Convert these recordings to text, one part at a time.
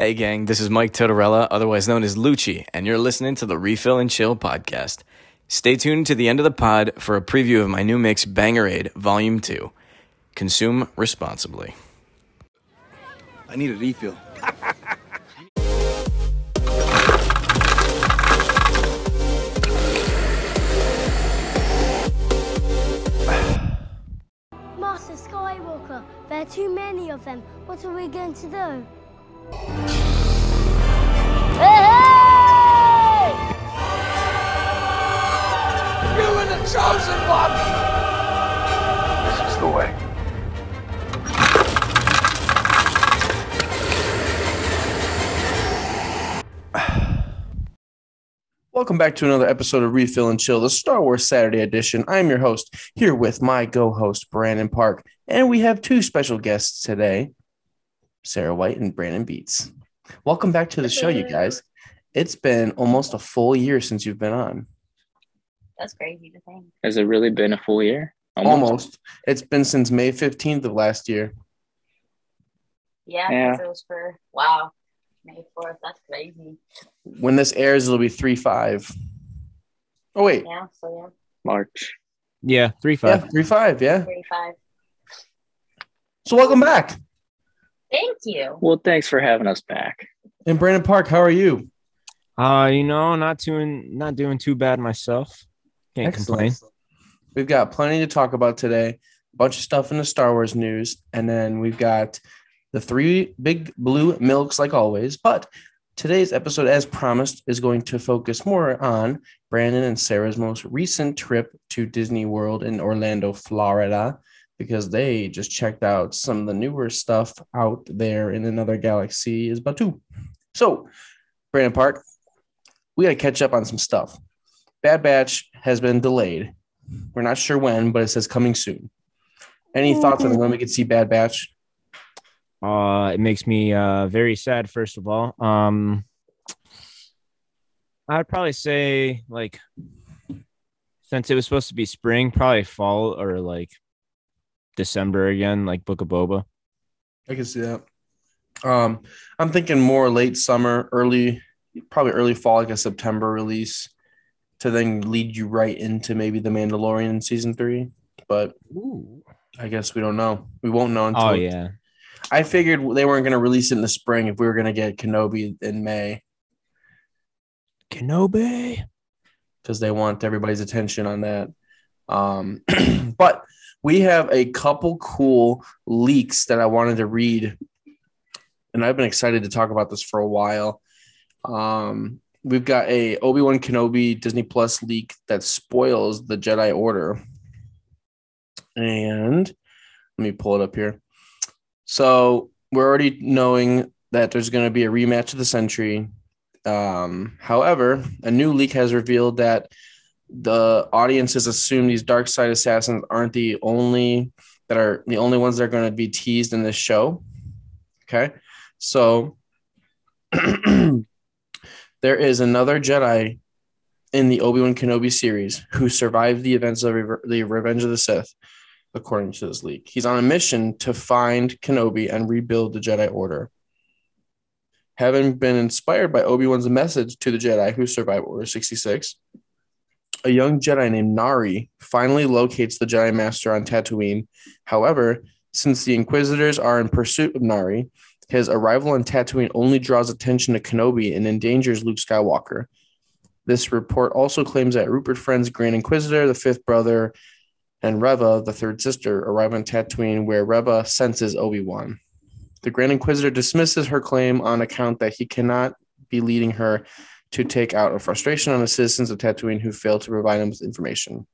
Hey, gang, this is Mike Totorella, otherwise known as Lucci, and you're listening to the Refill and Chill podcast. Stay tuned to the end of the pod for a preview of my new mix, Bangerade Volume 2. Consume responsibly. I need a refill. Master Skywalker, there are too many of them. What are we going to do? Chosen one! This is the way. Welcome back to another episode of Refill and Chill, the Star Wars Saturday edition. I'm your host, here with my go host, Brandon Park. And we have two special guests today Sarah White and Brandon Beats. Welcome back to the show, you guys. It's been almost a full year since you've been on. That's crazy to think. Has it really been a full year? Almost. It's been since May 15th of last year. Yeah, Yeah. 'cause it was for wow, May fourth. That's crazy. When this airs, it'll be 3 5. Oh, wait. Yeah, so yeah, March. Yeah, 3 5. Yeah, 3 5. Yeah. thirty-five. So, welcome back. Thank you. Well, thanks for having us back. And Brandon Park, how are you? Uh, you know, not doing not doing too bad myself. Can't complain. We've got plenty to talk about today. A bunch of stuff in the Star Wars news, and then we've got the three big blue milks, like always. But today's episode, as promised, is going to focus more on Brandon and Sarah's most recent trip to Disney World in Orlando, Florida, because they just checked out some of the newer stuff out there in another galaxy is Batuu. So, Brandon Park, we got to catch up on some stuff. Bad Batch has been delayed. We're not sure when, but it says coming soon. Any thoughts on when we could see Bad Batch? Uh, it makes me uh very sad. First of all, um, I'd probably say like since it was supposed to be spring, probably fall or like December again, like Book of Boba. I can see that. Um, I'm thinking more late summer, early, probably early fall, like a September release, to then lead you right into maybe the Mandalorian season three. But Ooh. I guess we don't know. We won't know until. Oh yeah. I figured they weren't going to release it in the spring if we were going to get Kenobi in May Kenobi. because they want everybody's attention on that. Um, but we have a couple cool leaks that I wanted to read, and I've been excited to talk about this for a while. Um, we've got a Obi Wan Kenobi Disney Plus leak that spoils the Jedi Order, and let me pull it up here. So we're already knowing that there's going to be a rematch of the century. Um, however, a new leak has revealed that the audiences assume these dark side assassins aren't the only that are the only ones that are going to be teased in this show. Okay, so there is another Jedi in the Obi Wan Kenobi series who survived the events of Re- the Revenge of the Sith, according to this leak. He's on a mission to find Kenobi and rebuild the Jedi Order. Having been inspired by Obi Wan's message to the Jedi who survived Order 66, a young Jedi named Nari finally locates the Jedi Master on Tatooine. However, since the Inquisitors are in pursuit of Nari, his arrival on Tatooine only draws attention to Kenobi and endangers Luke Skywalker. This report also claims that Rupert Friend's Grand Inquisitor, the fifth brother, and Reva, the third sister, arrive on Tatooine where Reva senses Obi Wan. The Grand Inquisitor dismisses her claim on account that he cannot be leading her to take out a frustration on the citizens of Tatooine who failed to provide him with information.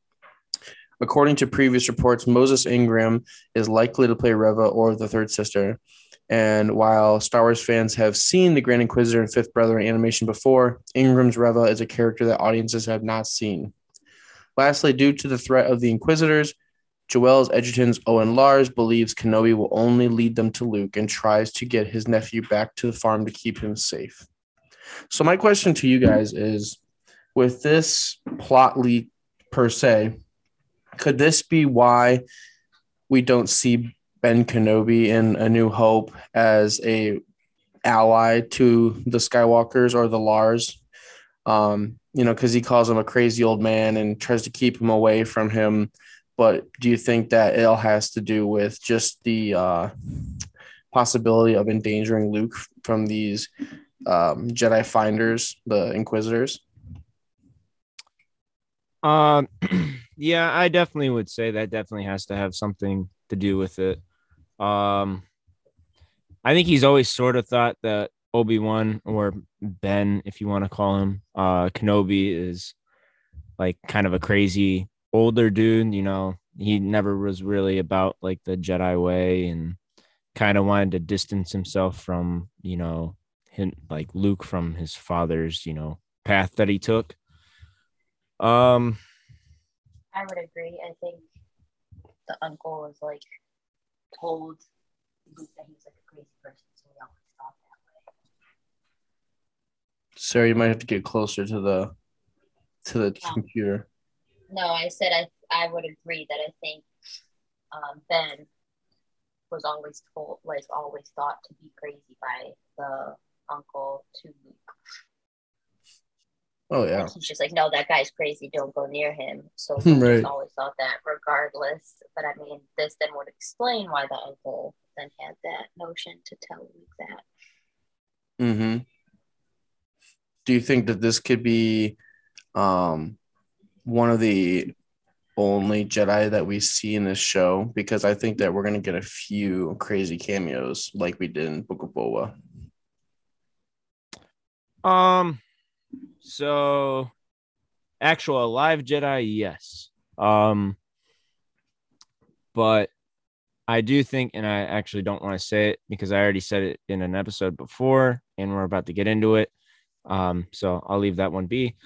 According to previous reports, Moses Ingram is likely to play Reva or the third sister. And while Star Wars fans have seen the Grand Inquisitor and Fifth Brother in animation before, Ingram's Reva is a character that audiences have not seen. Lastly, due to the threat of the Inquisitors, Joel's Edgerton's Owen Lars believes Kenobi will only lead them to Luke and tries to get his nephew back to the farm to keep him safe. So, my question to you guys is with this plot leak per se, could this be why we don't see Ben Kenobi in A New Hope as a ally to the Skywalkers or the Lars. Um, you know, because he calls him a crazy old man and tries to keep him away from him. But do you think that it all has to do with just the uh, possibility of endangering Luke from these um, Jedi finders, the Inquisitors? Um, yeah, I definitely would say that definitely has to have something to do with it. Um, I think he's always sort of thought that Obi Wan or Ben, if you want to call him, uh, Kenobi is like kind of a crazy older dude. You know, he never was really about like the Jedi way and kind of wanted to distance himself from, you know, him, like Luke from his father's, you know, path that he took. Um, I would agree. I think the uncle was like told Luke that he was like a crazy person, so he always thought that way. Sarah, you might have to get closer to the to the Oh. computer. No, I said I I would agree that I think um, Ben was always told, like always thought to be crazy by the uncle to Luke. Oh yeah. Like, he's just like, no, that guy's crazy. Don't go near him. So Right. always thought that, regardless. But I mean, this then would explain why the uncle then had that notion to tell Luke that. Mm-hmm. Do you think that this could be um, one of the only Jedi that we see in this show? Because I think that we're gonna get a few crazy cameos like we did in Book of Boba. Um, so actual alive Jedi, yes. Um, but I do think, and I actually don't want to say it because I already said it in an episode before, and we're about to get into it. Um, so I'll leave that one be.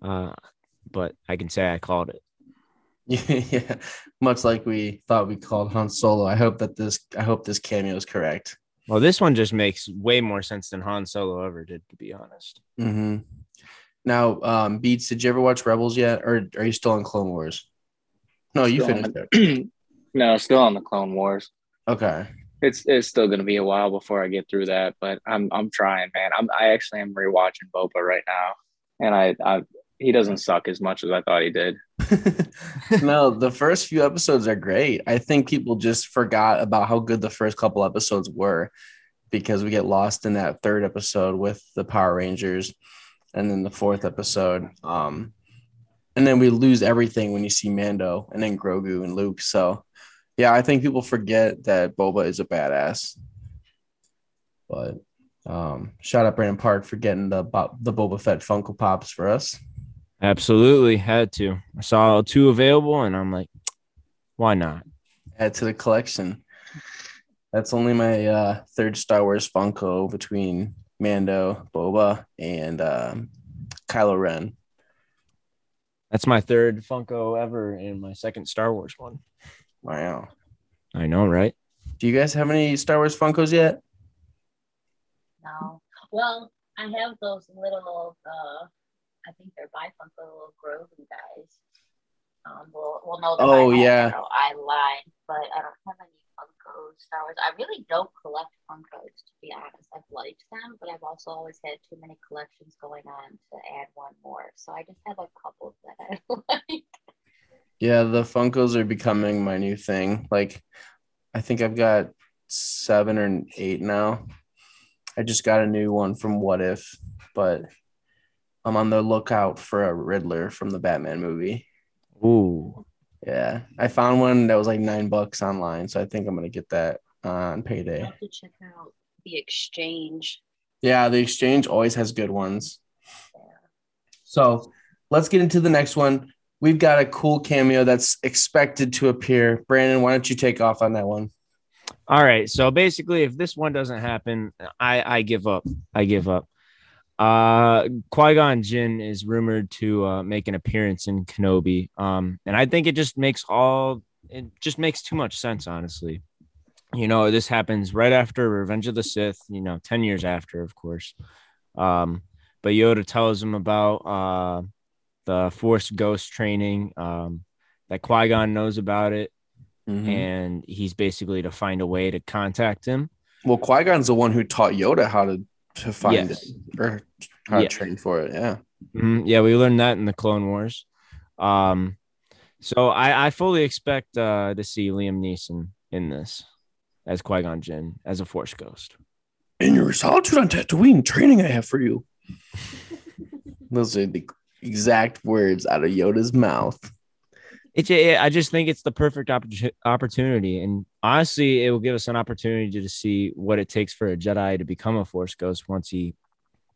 Uh, but I can say I called it. yeah, much like we thought we called Han Solo. I hope that this I hope this cameo is correct. Well, this one just makes way more sense than Han Solo ever did, to be honest. Mm-hmm. Now, um, Beats, did you ever watch Rebels yet, or are you still on Clone Wars? No, you Still finished on it. no, still on the Clone Wars. Okay. It's it's still gonna be a while before I get through that, but I'm I'm trying, man. I'm I actually am rewatching Boba right now, and I I he doesn't suck as much as I thought he did. no, the first few episodes are great. I think people just forgot about how good the first couple episodes were because we get lost in that third episode with the Power Rangers and then the fourth episode. Um, and then we lose everything when you see Mando and then Grogu and Luke. So, yeah, I think people forget that Boba is a badass. But um, shout out Brandon Park for getting the the Boba Fett Funko Pops for us. Absolutely had to. I saw two available, and I'm like, why not? add to the collection. That's only my uh, third Star Wars Funko between Mando, Boba, and um, Kylo Ren. That's my third Funko ever and my second Star Wars one. Wow. I know, right? Do you guys have any Star Wars Funkos yet? No. Well, I have those little, uh, I think they're little Grogu guys. Um, well, well, Oh, yeah. I lied, but I don't have any Funko Star Wars. I really don't collect Funkos, to be honest. I've liked them, but I've also always had too many collections going on to add one more. So I just have a couple that I like. Yeah, the Funkos are becoming my new thing. Like, I think I've got seven or eight now. I just got a new one from What If, but I'm on the lookout for a Riddler from the Batman movie. Ooh. Yeah, I found one that was like nine bucks online, so I think I'm gonna get that on I payday. have to check out the exchange. Yeah, the exchange always has good ones. So let's get into the next one. We've got a cool cameo that's expected to appear. Brandon, why don't you take off on that one? All right. So basically, if this one doesn't happen, I I give up. I give up. Uh, Qui Gon Jinn is rumored to uh, make an appearance in Kenobi. Um, and I think it just makes all it just makes too much sense, honestly. You know, this happens right after Revenge of the Sith. You know, ten years after, of course. Um, but Yoda tells him about uh the Force Ghost training. Um, that Qui Gon knows about it Mhm. and he's basically to find a way to contact him. Well, Qui Gon's the one who taught Yoda how to to find Yes. it or how Yeah. to train for it. Yeah. Mhm. Yeah, we learned that in the Clone Wars. Um, so I, I fully expect uh, to see Liam Neeson in this as Qui Gon Jinn as a Force Ghost. In your solitude on Tatooine, training I have for you. Those are the exact words out of Yoda's mouth. It's a, I just think it's the perfect opportu- opportunity, and honestly, it will give us an opportunity to see what it takes for a Jedi to become a Force Ghost once he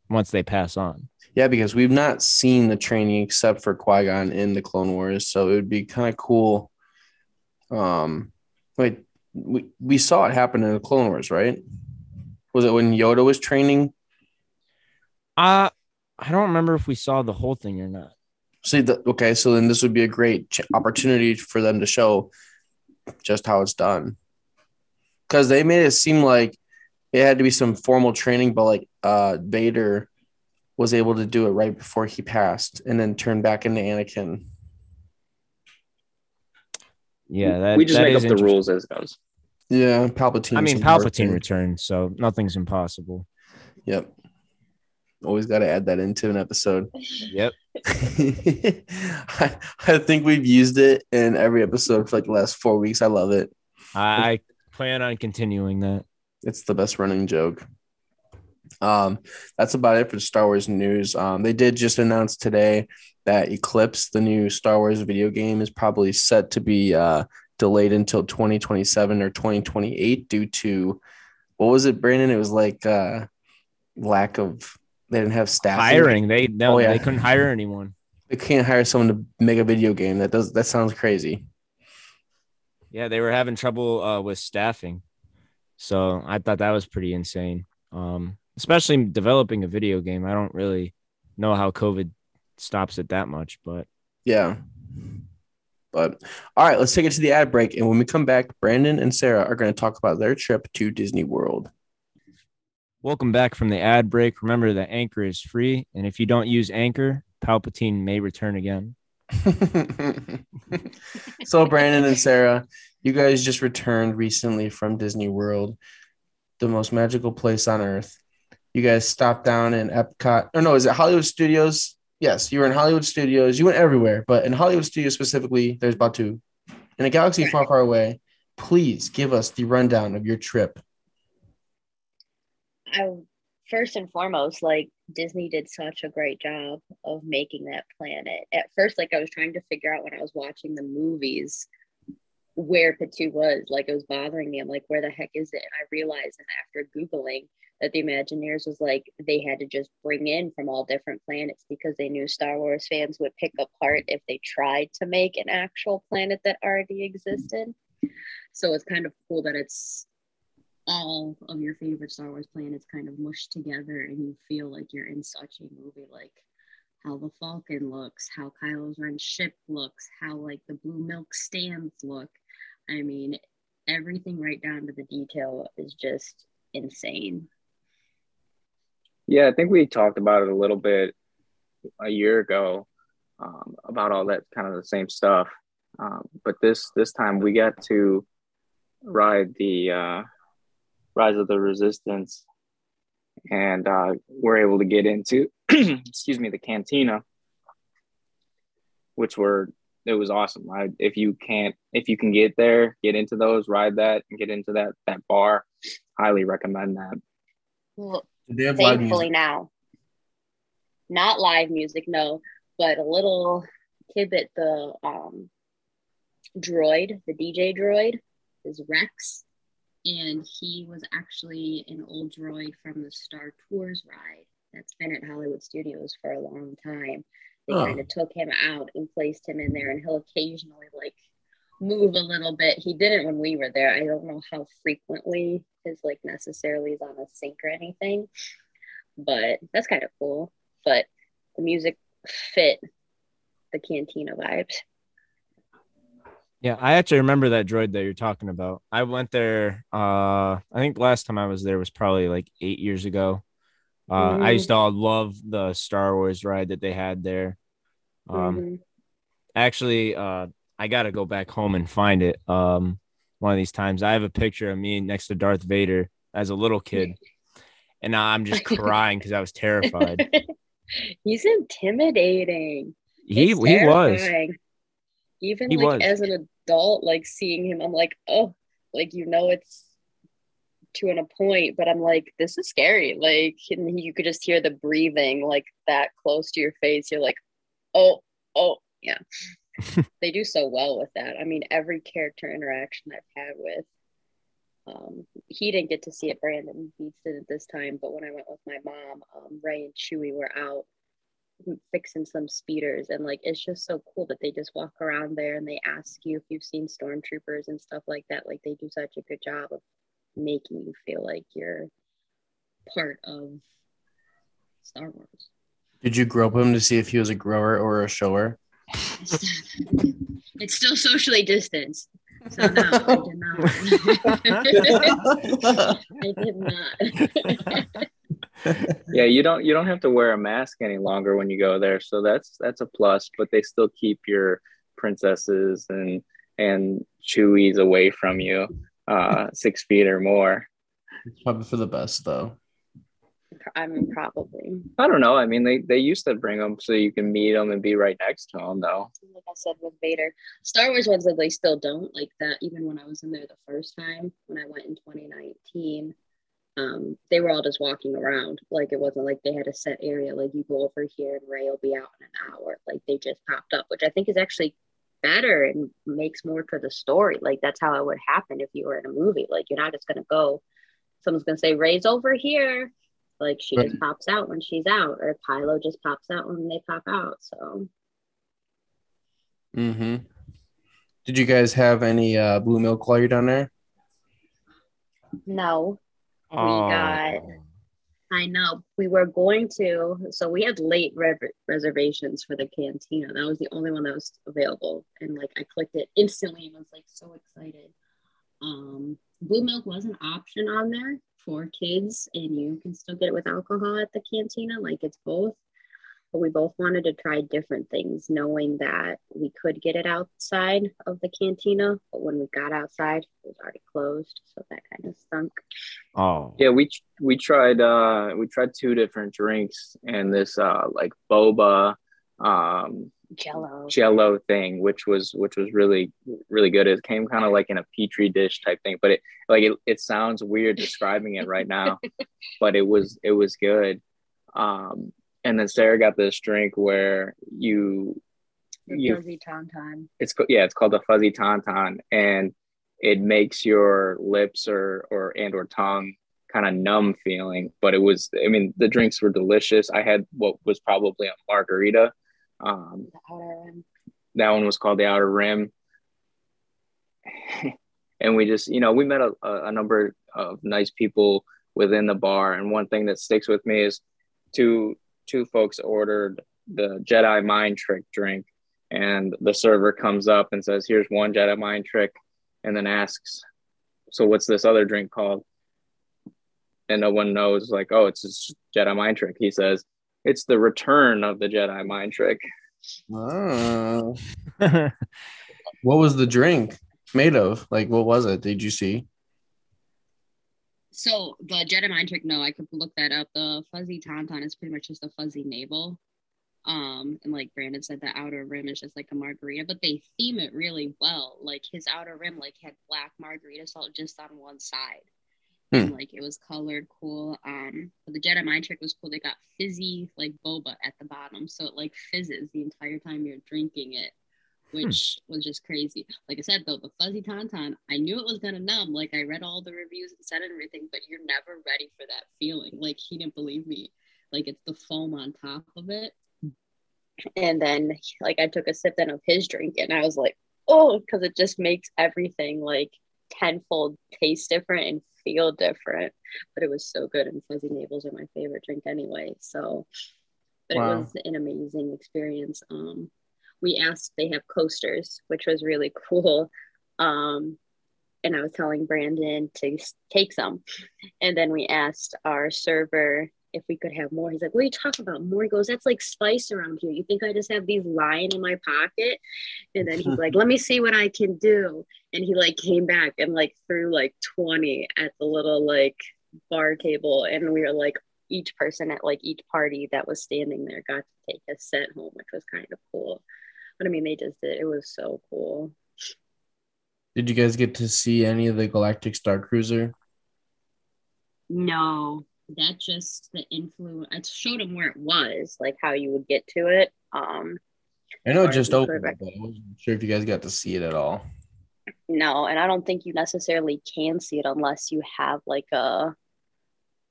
once they pass on. Yeah, because we've not seen the training except for Qui Gon in the Clone Wars, so it would be kind of cool. Um, wait, we we saw it happen in the Clone Wars, right? Was it when Yoda was training? Uh I don't remember if we saw the whole thing or not. See, the, okay, so then this would be a great ch- opportunity for them to show just how it's done, because they made it seem like it had to be some formal training, but like uh, Vader was able to do it right before he passed, and then turn back into Anakin. Yeah, that we just that make up the rules as it goes. Yeah, Palpatine. I mean, Palpatine thing. returned, so nothing's impossible. Yep. Always got to add that into an episode. Yep. I, I think we've used it in every episode for like the last four weeks. I love it. I, I plan on continuing that. It's the best running joke. Um, that's about it for Star Wars news. Um, they did just announce today that Eclipse, the new Star Wars video game, is probably set to be uh, delayed until 2027 or 2028 due to what was it, Brandon? It was like uh, lack of they didn't have staff. Hiring, they no, Oh, yeah. they couldn't hire anyone. They can't hire someone to make a video game. That does that sounds crazy. Yeah, they were having trouble uh, with staffing, so I thought that was pretty insane. Um, especially developing a video game. I don't really know how COVID stops it that much, but Yeah. But all right, let's take it to the ad break. And when we come back, Brandon and Sarah are going to talk about their trip to Disney World. Welcome back from the ad break. Remember that Anchor is free, and if you don't use Anchor, Palpatine may return again. so, Brandon and Sarah, you guys just returned recently from Disney World, the most magical place on earth. You guys stopped down in Epcot. Or no, is it Hollywood Studios? Yes, you were in Hollywood Studios. You went everywhere, but in Hollywood Studios specifically, there's Batuu. In a galaxy far, far away, please give us the rundown of your trip. I first and foremost, like Disney did such a great job of making that planet. At first, like I was trying to figure out when I was watching the movies where Batuu was. Like it was bothering me. I'm like, where the heck is it? And I realized, and after Googling, that the Imagineers was like they had to just bring in from all different planets because they knew Star Wars fans would pick apart if they tried to make an actual planet that already existed. So it's kind of cool that it's all of your favorite Star Wars planets kind of mushed together and you feel like you're in such a movie like how the Falcon looks, how Kylo Ren's ship looks, how like the blue milk stands look. I mean, everything right down to the detail is just insane. Yeah, I think we talked about it a little bit a year ago um, about all that kind of the same stuff. Um, but this this time we got to ride the uh, Rise of the Resistance, and uh, we're able to get into excuse me the cantina, which were it was awesome. I, if you can't if you can get there, get into those, ride that, and get into that that bar. Highly recommend that. Well, they have thankfully music? now. Not live music, no, but a little tidbit the um droid, the DJ droid, is Rex. And he was actually an old droid from the Star Tours ride that's been at Hollywood Studios for a long time. They Oh. kind of took him out and placed him in there, and he'll occasionally like move a little bit. He didn't when we were there. I don't know how frequently his like necessarily is on a sync or anything, but that's kind of cool. But the music fit the cantina vibes. Yeah, I actually remember that droid that you're talking about. I went there. Uh, I think last time I was there was probably like eight years ago. Uh, I Mhm. used to love the Star Wars ride that they had there. Um, Mhm. actually, uh, I got to go back home and find it. Um, one of these times, I have a picture of me next to Darth Vader as a little kid, and I'm just crying because I was terrified. He's intimidating. he he was. Even He like was. as an adult, like seeing him, I'm like, oh, like you know, it's to an a point, but I'm like, this is scary. Like, and you could just hear the breathing, like that close to your face. You're like, oh, oh, yeah. they do so well with that. I mean, every character interaction I've had with. Um, he didn't get to see it. Brandon Beats did it this time, but when I went with my mom, um, Rey and Chewie were out fixing some speeders. And like it's just so cool that they just walk around there and they ask you if you've seen stormtroopers and stuff like that. Like they do such a good job of making you feel like you're part of star wars. Did you grope him to see if he was a grower or a shower? it's still socially distanced. So no i did not. I did not Yeah, you don't you don't have to wear a mask any longer when you go there, so that's that's a plus. But they still keep your princesses and and Chewies away from you, uh, six feet or more. It's Probably for the best, though. i mean probably I don't know. I mean, they they used to bring them so you can meet them and be right next to them, though. like I said with Vader. Star Wars ones that they still don't like that. Even when I was in there the first time, when I went in 2019, um, they were all just walking around. Like it wasn't like they had a set area. Like you go over here and Rey will be out in an hour. Like they just popped up, which I think is actually better and makes more for the story. Like that's how it would happen if you were in a movie. Like you're not just gonna go. Someone's gonna say Rey's over here. Like she just pops out when she's out, or Kylo just pops out when they pop out. So Mm-hmm. Did you guys have any uh, blue milk while you're down there? no, Oh. got- I know. We were going to, so we had late rev- reservations for the cantina. That was the only one that was available. And like I clicked it instantly and was like so excited. Um, blue milk was an option on there for kids, and you can still get it with alcohol at the cantina. Like it's both. But we both wanted to try different things, knowing that we could get it outside of the cantina. But when we got outside, it was already closed. So that kind of stunk. Oh. Yeah, we we tried uh we tried two different drinks and this uh like boba um Jello. jello thing which was which was really really good it came kind of like in a petri dish type thing but it like it, it sounds weird describing it right now but it was it was good um and then sarah got this drink where you you Fuzzy tauntaun. it's yeah it's called the fuzzy tauntaun and it makes your lips or or and or tongue kind of numb feeling but it was i mean the drinks were delicious i had what was probably a margarita um The outer rim. that one was called the outer rim and we just you know we met a, a, number of nice people within the bar and one thing that sticks with me is two two folks ordered the jedi mind trick drink and the server comes up and says here's one jedi mind trick and then asks so what's this other drink called and no one knows like oh it's just jedi mind trick he says it's the return of the jedi mind trick Oh. What was the drink made of? Like, what was it? Did you see? So the Jedi mind trick, no, I could look that up. The fuzzy tauntaun is pretty much just a fuzzy navel. Um, and like Brandon said, the outer rim is just like a margarita, but they theme it really well. Like his outer rim, like had black margarita salt just on one side. And like it was colored cool. Um, but the Jedi mind trick was cool. They got fizzy like boba at the bottom, so it like fizzes the entire time you're drinking it, which was just crazy. Like I said though, the fuzzy tauntaun, I knew it was gonna numb. Like I read all the reviews and said everything, but you're never ready for that feeling. Like he didn't believe me. Like it's the foam on top of it. And then like I took a sip then of his drink and I was like, oh, because it just makes everything like tenfold taste different and feel different. But it was so good and fuzzy navels are my favorite drink anyway. So but Wow. it was an amazing experience. Um we asked they have coasters, which was really cool. Um and I was telling Brandon to take some. And then we asked our server if we could have more. He's like, What are you talking about? More? He goes, That's like spice around here. You think I just have these lying in my pocket? And then he's like, Let me see what I can do. And he like came back and like threw like 20 at the little like bar table, and we were like each person at like each party that was standing there got to take a set home, which was kind of cool. But I mean, they just did. It was so cool. Did you guys get to see any of the Galactic Star Cruiser? No, that just the influence. I showed them where it was, like how you would get to it. Um, I know it just the opened, Corvette. but I wasn't sure if you guys got to see it at all. no, and I don't think you necessarily can see it unless you have like a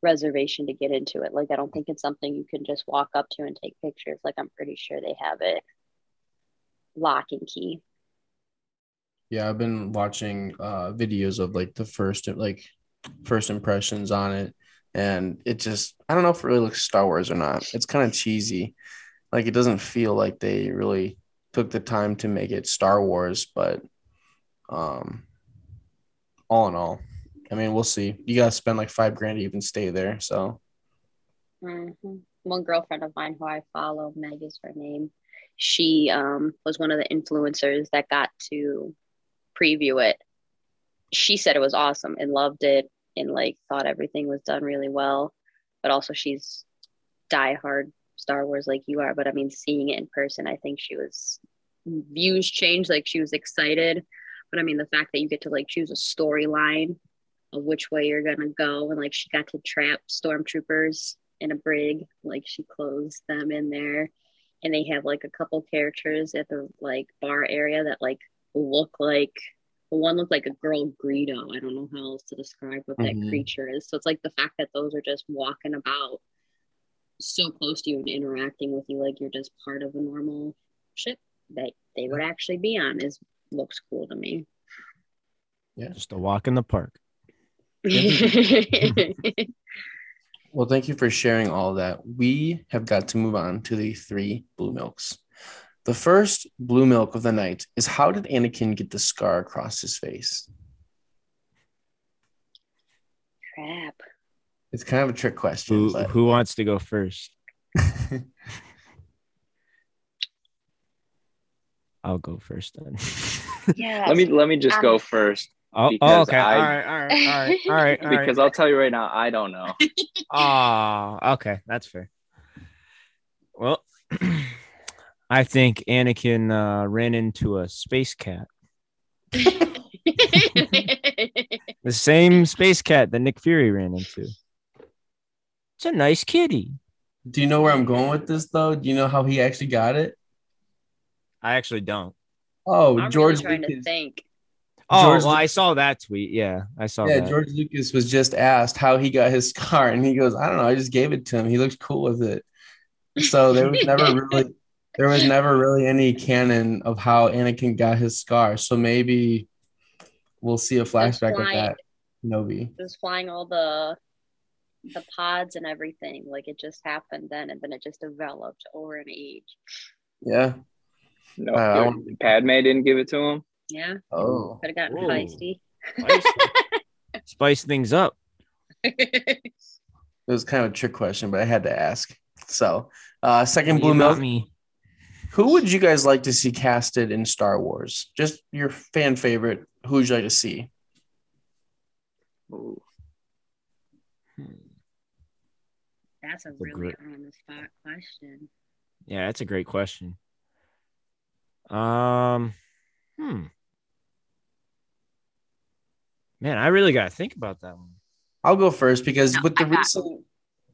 reservation to get into it. Like I don't think it's something you can just walk up to and take pictures. Like I'm pretty sure they have it lock and key. Yeah, I've been watching uh videos of like the first like first impressions on it, and it just I don't know if it really looks Star Wars or not. It's kind of cheesy. Like it doesn't feel like they really took the time to make it Star Wars, but um all in all, I mean we'll see. You gotta spend like five grand to even stay there. So hmm One girlfriend of mine who I follow, Meg is her name. She um, was one of the influencers that got to preview it. She said it was awesome and loved it and like thought everything was done really well. But also, she's diehard Star Wars like you are. But I mean, seeing it in person, I think she was views changed. Like she was excited. But I mean, the fact that you get to like choose a storyline of which way you're gonna go, and like she got to trap stormtroopers in a brig, like she closed them in there, and they have like a couple characters at the like bar area that like look like the one looked like a girl Greedo. I don't know how else to describe what that Mhm. creature is. So it's like the fact that those are just walking about so close to you and interacting with you like you're just part of a normal ship that they would actually be on is looks cool to me. Yeah, just a walk in the park. Well, thank you for sharing all that. We have got to move on to the three blue milks. The first blue milk of the night is how did Anakin get the scar across his face? Crap. It's kind of a trick question, Who but who wants to go first? I'll go first then. Yeah. Let me let me just go Um, first oh, Because okay. I- all right, all right, all right, all right, all right. because I'll tell you right now, I don't know. Oh, okay, that's fair. Well, I think Anakin uh, ran into a space cat, the same space cat that Nick Fury ran into. It's a nice kitty. do you know where I'm going with this though? Do you know how he actually got it? I actually don't. Oh, I'm George really trying to think. Oh, George well, Lu- I saw that tweet. Yeah, I saw Yeah, that. George Lucas was just asked how he got his scar, and he goes, "I don't know. I just gave it to him. He looks cool with it." So there was never really, there was never really any canon of how Anakin got his scar. So maybe we'll see a flashback of that. Novi. It was flying all the the pods and everything. Like it just happened then, and then it just developed over an age. Yeah. No, Uh, I your- want- Padme didn't give it to him. Yeah, Oh. could have gotten Whoa. feisty. Spice things up. It was kind of a trick question, but I had to ask. So, uh, second blue You got milk. me. Who would you guys like to see casted in Star Wars? Just your fan favorite. Who would you like to see? Ooh. That's a a really great- on the spot question. Yeah, that's a great question. Um, hmm. Man, I really got to think about that one. I'll go first because No, with the I got- recent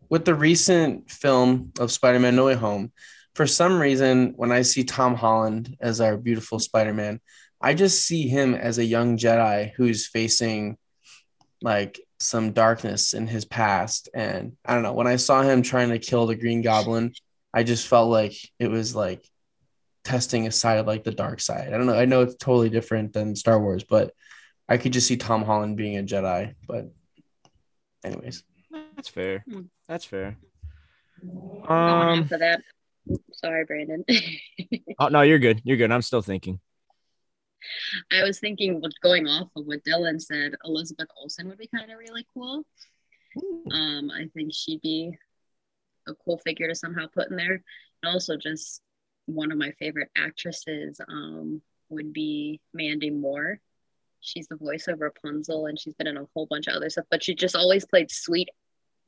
with the recent film of Spider-Man No Way Home, for some reason when I see Tom Holland as our beautiful Spider-Man, I just see him as a young Jedi who's facing like some darkness in his past and I don't know, when I saw him trying to kill the Green Goblin, I just felt like it was like testing a side of like the dark side. I don't know. I know it's totally different than Star Wars, but I could just see Tom Holland being a Jedi, but anyways. That's fair. Hmm. That's fair. Um, off of that. Sorry, Brandon. oh no, you're good. You're good. I'm still thinking. I was thinking, going off of what Dylan said, Elizabeth Olsen would be kind of really cool. Um, I think she'd be a cool figure to somehow put in there. And also, just one of my favorite actresses um, would be Mandy Moore. She's the voice of Rapunzel and she's been in a whole bunch of other stuff, but she just always played sweet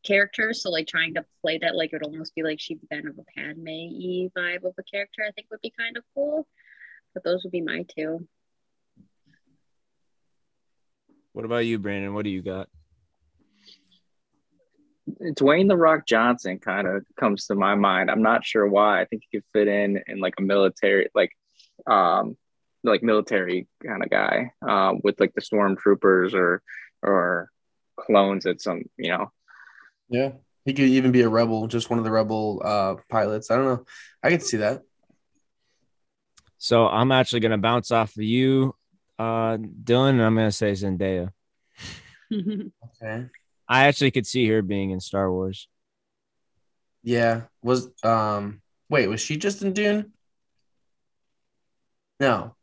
characters. So like trying to play that like it would almost be like she'd been of a Padme vibe of a character, I think would be kind of cool. But those would be my two. What about you, Brandon? What do you got? Dwayne the Rock Johnson kind of comes to my mind. I'm not sure why. I think he could fit in in like a military, like um, like military kind of guy, uh, with like the stormtroopers or or clones at some, you know. Yeah, he could even be a rebel, just one of the rebel uh, pilots. I don't know. I could see that. So I'm actually gonna bounce off of you, uh, Dylan, and I'm gonna say Zendaya. Okay. I actually could see her being in Star Wars. Yeah. Was um. Wait, was she just in Dune? No.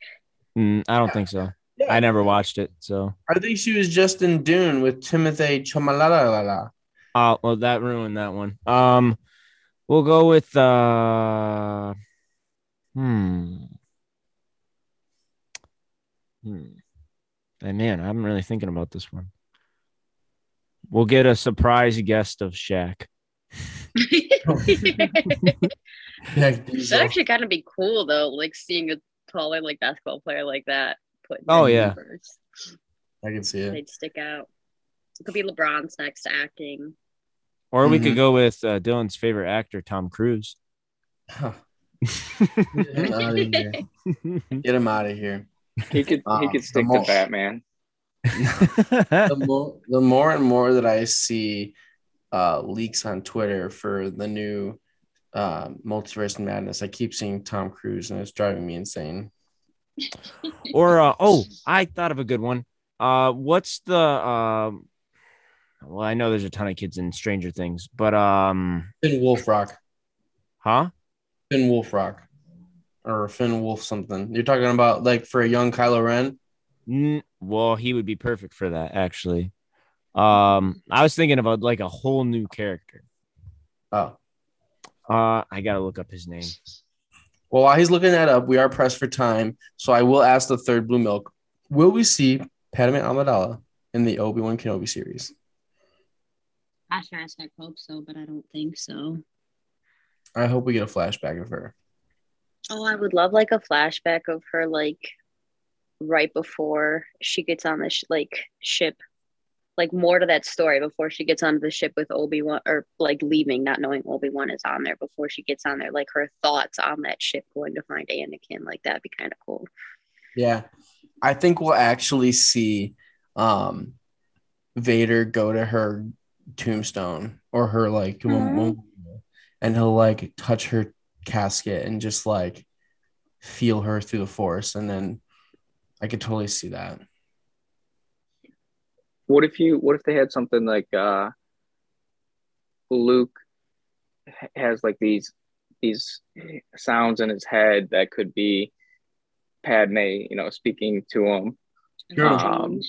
Mm, I don't think so. I never watched it, so. I think she was just in Dune with Timothée Chalamet. Oh well, that ruined that one. Um, we'll go with uh, hmm, hmm. Hey, man, I'm really thinking about this one. We'll get a surprise guest of Shaq. Yeah, That'd actually kind of be cool though, like seeing a taller like basketball player like that. Put Oh, yeah. numbers. I can see it. They'd stick out. It could be LeBron's next acting. Or we Mhm. could go with uh, Dylan's favorite actor, Tom Cruise. Huh. Get him out of here. Get him out of here. He could he could stick more- to Batman. the more the more and more that I see uh, leaks on Twitter for the new uh, multiverse madness, I keep seeing Tom Cruise, and it's driving me insane. or uh, oh, I thought of a good one. Uh, what's the um? Well, I know there's a ton of kids in Stranger Things, but um, Finn Wolfrock, huh? Finn Wolfrock, or Finn Wolf something. You're talking about like for a young Kylo Ren. Well, he would be perfect for that, actually. Um, I was thinking about like a whole new character. Oh, Uh, I gotta look up his name. well, while he's looking that up, we are pressed for time, so I will ask the third blue milk: Will we see Padme Amidala in the Obi Wan Kenobi series? I sure as heck hope so, but I don't think so. I hope we get a flashback of her. Oh, I would love like a flashback of her like right before she gets on the sh- like ship, like more to that story before she gets onto the ship with Obi Wan or like leaving, not knowing Obi Wan is on there before she gets on there, like her thoughts on that ship going to find Anakin, like that'd be kind of cool. Yeah. I think we'll actually see um Vader go to her tombstone or her like mem- and he'll like touch her casket and just like feel her through the force and then I could totally see that. What if you what if they had something like uh Luke has like these these sounds in his head that could be Padme, you know, speaking to him. Sure. Um,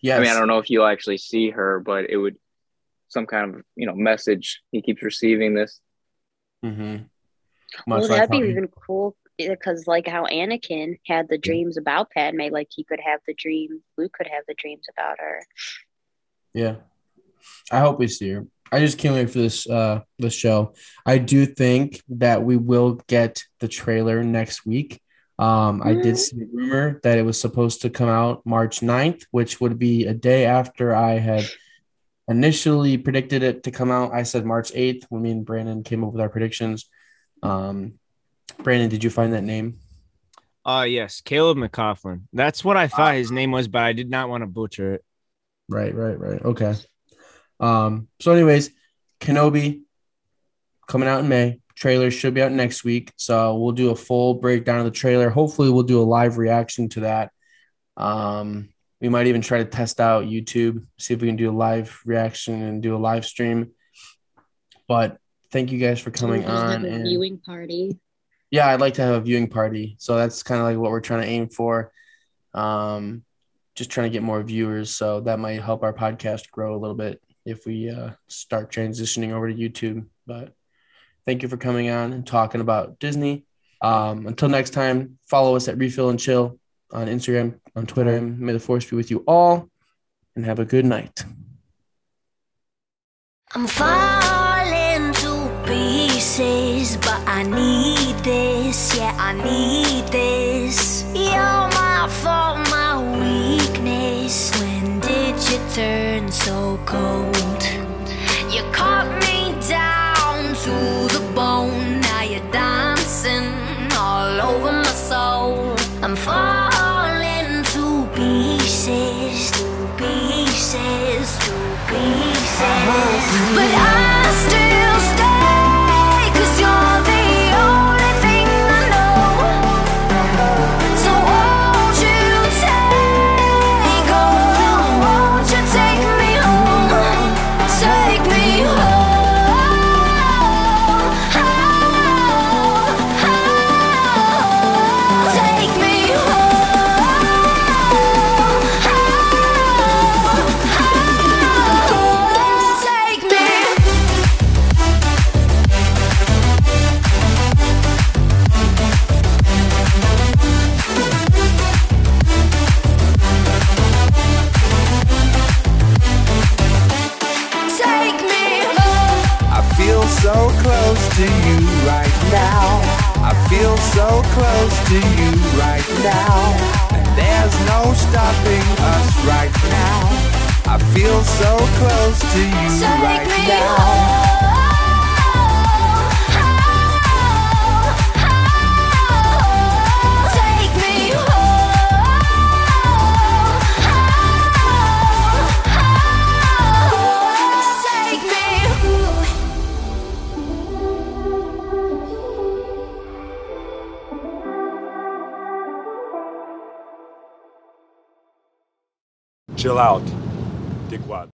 Yes. I mean, I don't know if you'll actually see her, but it would some kind of you know message he keeps receiving this. Mm-hmm. well, that'd be even cool because like how Anakin had the dreams about Padme, like he could have the dream, Luke could have the dreams about her. Yeah. I hope we see her. I just can't wait for this uh this show. I do think that we will get the trailer next week. Um I did see a rumor that it was supposed to come out March 9th, which would be a day after I had initially predicted it to come out. I said March 8th when me and Brandon came up with our predictions. Um Brandon, did you find that name? Uh yes, Caleb McLaughlin. That's what I thought his name was, but I did not want to butcher it. Right, right, right. Okay. Um, so anyways, Kenobi coming out in May. Trailer should be out next week. So we'll do a full breakdown of the trailer. Hopefully we'll do a live reaction to that. Um, we might even try to test out YouTube, see if we can do a live reaction and do a live stream. But thank you guys for coming Just on. a And viewing party yeah, I'd like to have a viewing party. So that's kind of like what we're trying to aim for. Um, just trying to get more viewers. So that might help our podcast grow a little bit if we uh, start transitioning over to YouTube. But thank you for coming on and talking about Disney. Um, until next time, follow us at Refill and Chill on Instagram, on Twitter. May the force be with you all and have a good night. I'm falling to pieces, but I need this, yeah, I need this. You're my fault, my weakness. When did you turn so cold? You caught me down to the bone, now you're dancing all over my soul. I'm falling to pieces, to pieces, to pieces. But I